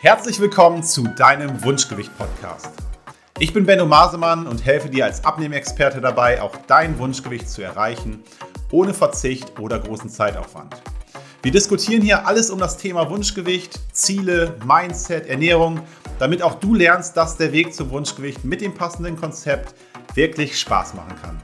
Herzlich willkommen zu deinem Wunschgewicht-Podcast. Ich bin Benno Masemann und helfe dir als Abnehmexperte dabei, auch dein Wunschgewicht zu erreichen, ohne Verzicht oder großen Zeitaufwand. Wir diskutieren hier alles um das Thema Wunschgewicht, Ziele, Mindset, Ernährung, damit auch du lernst, dass der Weg zum Wunschgewicht mit dem passenden Konzept wirklich Spaß machen kann.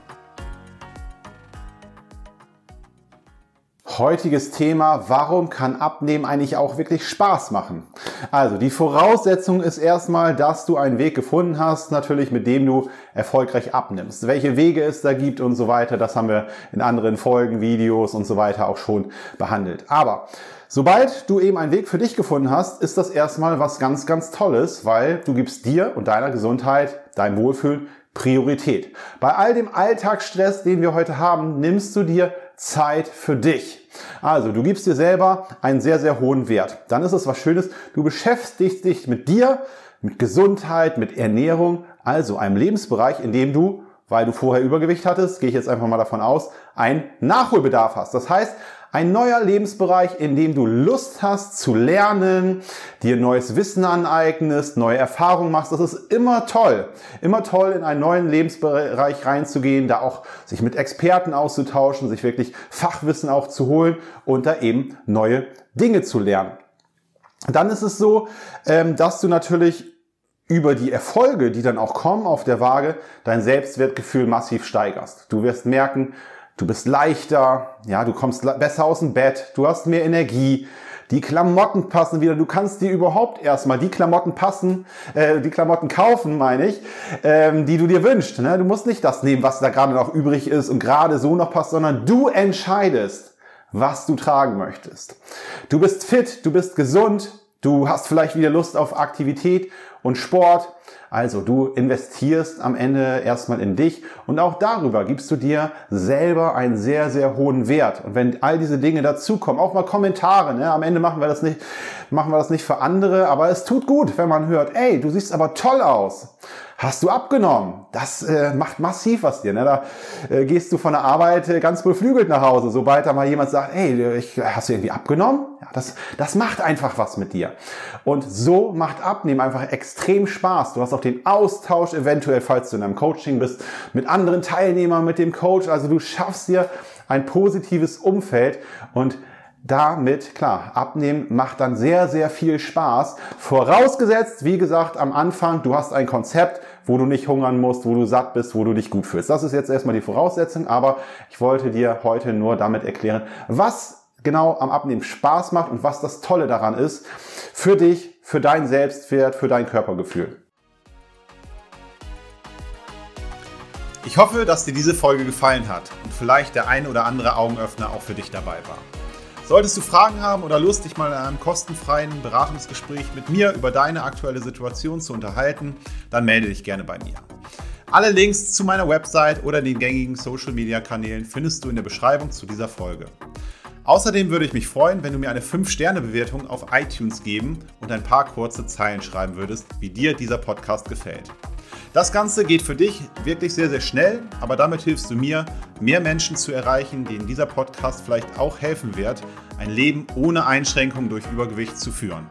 Heutiges Thema, warum kann Abnehmen eigentlich auch wirklich Spaß machen? Also die Voraussetzung ist erstmal, dass du einen Weg gefunden hast, natürlich mit dem du erfolgreich abnimmst. Welche Wege es da gibt und so weiter, das haben wir in anderen Folgen, Videos und so weiter auch schon behandelt. Aber Sobald du eben einen Weg für dich gefunden hast, ist das erstmal was ganz, ganz Tolles, weil du gibst dir und deiner Gesundheit, deinem Wohlfühlen Priorität. Bei all dem Alltagsstress, den wir heute haben, nimmst du dir Zeit für dich. Also, du gibst dir selber einen sehr, sehr hohen Wert. Dann ist es was Schönes. Du beschäftigst dich mit dir, mit Gesundheit, mit Ernährung, also einem Lebensbereich, in dem du, weil du vorher Übergewicht hattest, gehe ich jetzt einfach mal davon aus, einen Nachholbedarf hast. Das heißt, ein neuer Lebensbereich, in dem du Lust hast zu lernen, dir neues Wissen aneignest, neue Erfahrungen machst. Das ist immer toll. Immer toll, in einen neuen Lebensbereich reinzugehen, da auch sich mit Experten auszutauschen, sich wirklich Fachwissen auch zu holen und da eben neue Dinge zu lernen. Dann ist es so, ähm, dass du natürlich über die Erfolge, die dann auch kommen auf der Waage, dein Selbstwertgefühl massiv steigerst. Du wirst merken, du bist leichter, ja, du kommst besser aus dem Bett, du hast mehr Energie, die Klamotten passen wieder, du kannst dir überhaupt erstmal die Klamotten passen, äh, die Klamotten kaufen, meine ich, ähm, die du dir wünschst. Ne? Du musst nicht das nehmen, was da gerade noch übrig ist und gerade so noch passt, sondern du entscheidest, was du tragen möchtest. Du bist fit, du bist gesund, du hast vielleicht wieder Lust auf Aktivität und Sport also du investierst am Ende erstmal in dich und auch darüber gibst du dir selber einen sehr, sehr hohen Wert. Und wenn all diese Dinge dazukommen, auch mal Kommentare, ne? am Ende machen wir das nicht, machen wir das nicht für andere, aber es tut gut, wenn man hört, ey, du siehst aber toll aus. Hast du abgenommen? Das äh, macht massiv was dir. Ne? Da äh, gehst du von der Arbeit äh, ganz beflügelt nach Hause, sobald da mal jemand sagt, hey, ich, hast du irgendwie abgenommen? Ja, das, das macht einfach was mit dir. Und so macht Abnehmen einfach extrem Spaß. Du hast auch den Austausch eventuell, falls du in einem Coaching bist, mit anderen Teilnehmern, mit dem Coach. Also du schaffst dir ein positives Umfeld und damit, klar, abnehmen macht dann sehr, sehr viel Spaß. Vorausgesetzt, wie gesagt, am Anfang, du hast ein Konzept, wo du nicht hungern musst, wo du satt bist, wo du dich gut fühlst. Das ist jetzt erstmal die Voraussetzung, aber ich wollte dir heute nur damit erklären, was genau am Abnehmen Spaß macht und was das Tolle daran ist für dich, für deinen Selbstwert, für dein Körpergefühl. Ich hoffe, dass dir diese Folge gefallen hat und vielleicht der ein oder andere Augenöffner auch für dich dabei war. Solltest du Fragen haben oder Lust, dich mal in einem kostenfreien Beratungsgespräch mit mir über deine aktuelle Situation zu unterhalten, dann melde dich gerne bei mir. Alle Links zu meiner Website oder den gängigen Social Media Kanälen findest du in der Beschreibung zu dieser Folge. Außerdem würde ich mich freuen, wenn du mir eine 5-Sterne-Bewertung auf iTunes geben und ein paar kurze Zeilen schreiben würdest, wie dir dieser Podcast gefällt. Das Ganze geht für dich wirklich sehr, sehr schnell, aber damit hilfst du mir, mehr Menschen zu erreichen, denen dieser Podcast vielleicht auch helfen wird, ein Leben ohne Einschränkung durch Übergewicht zu führen.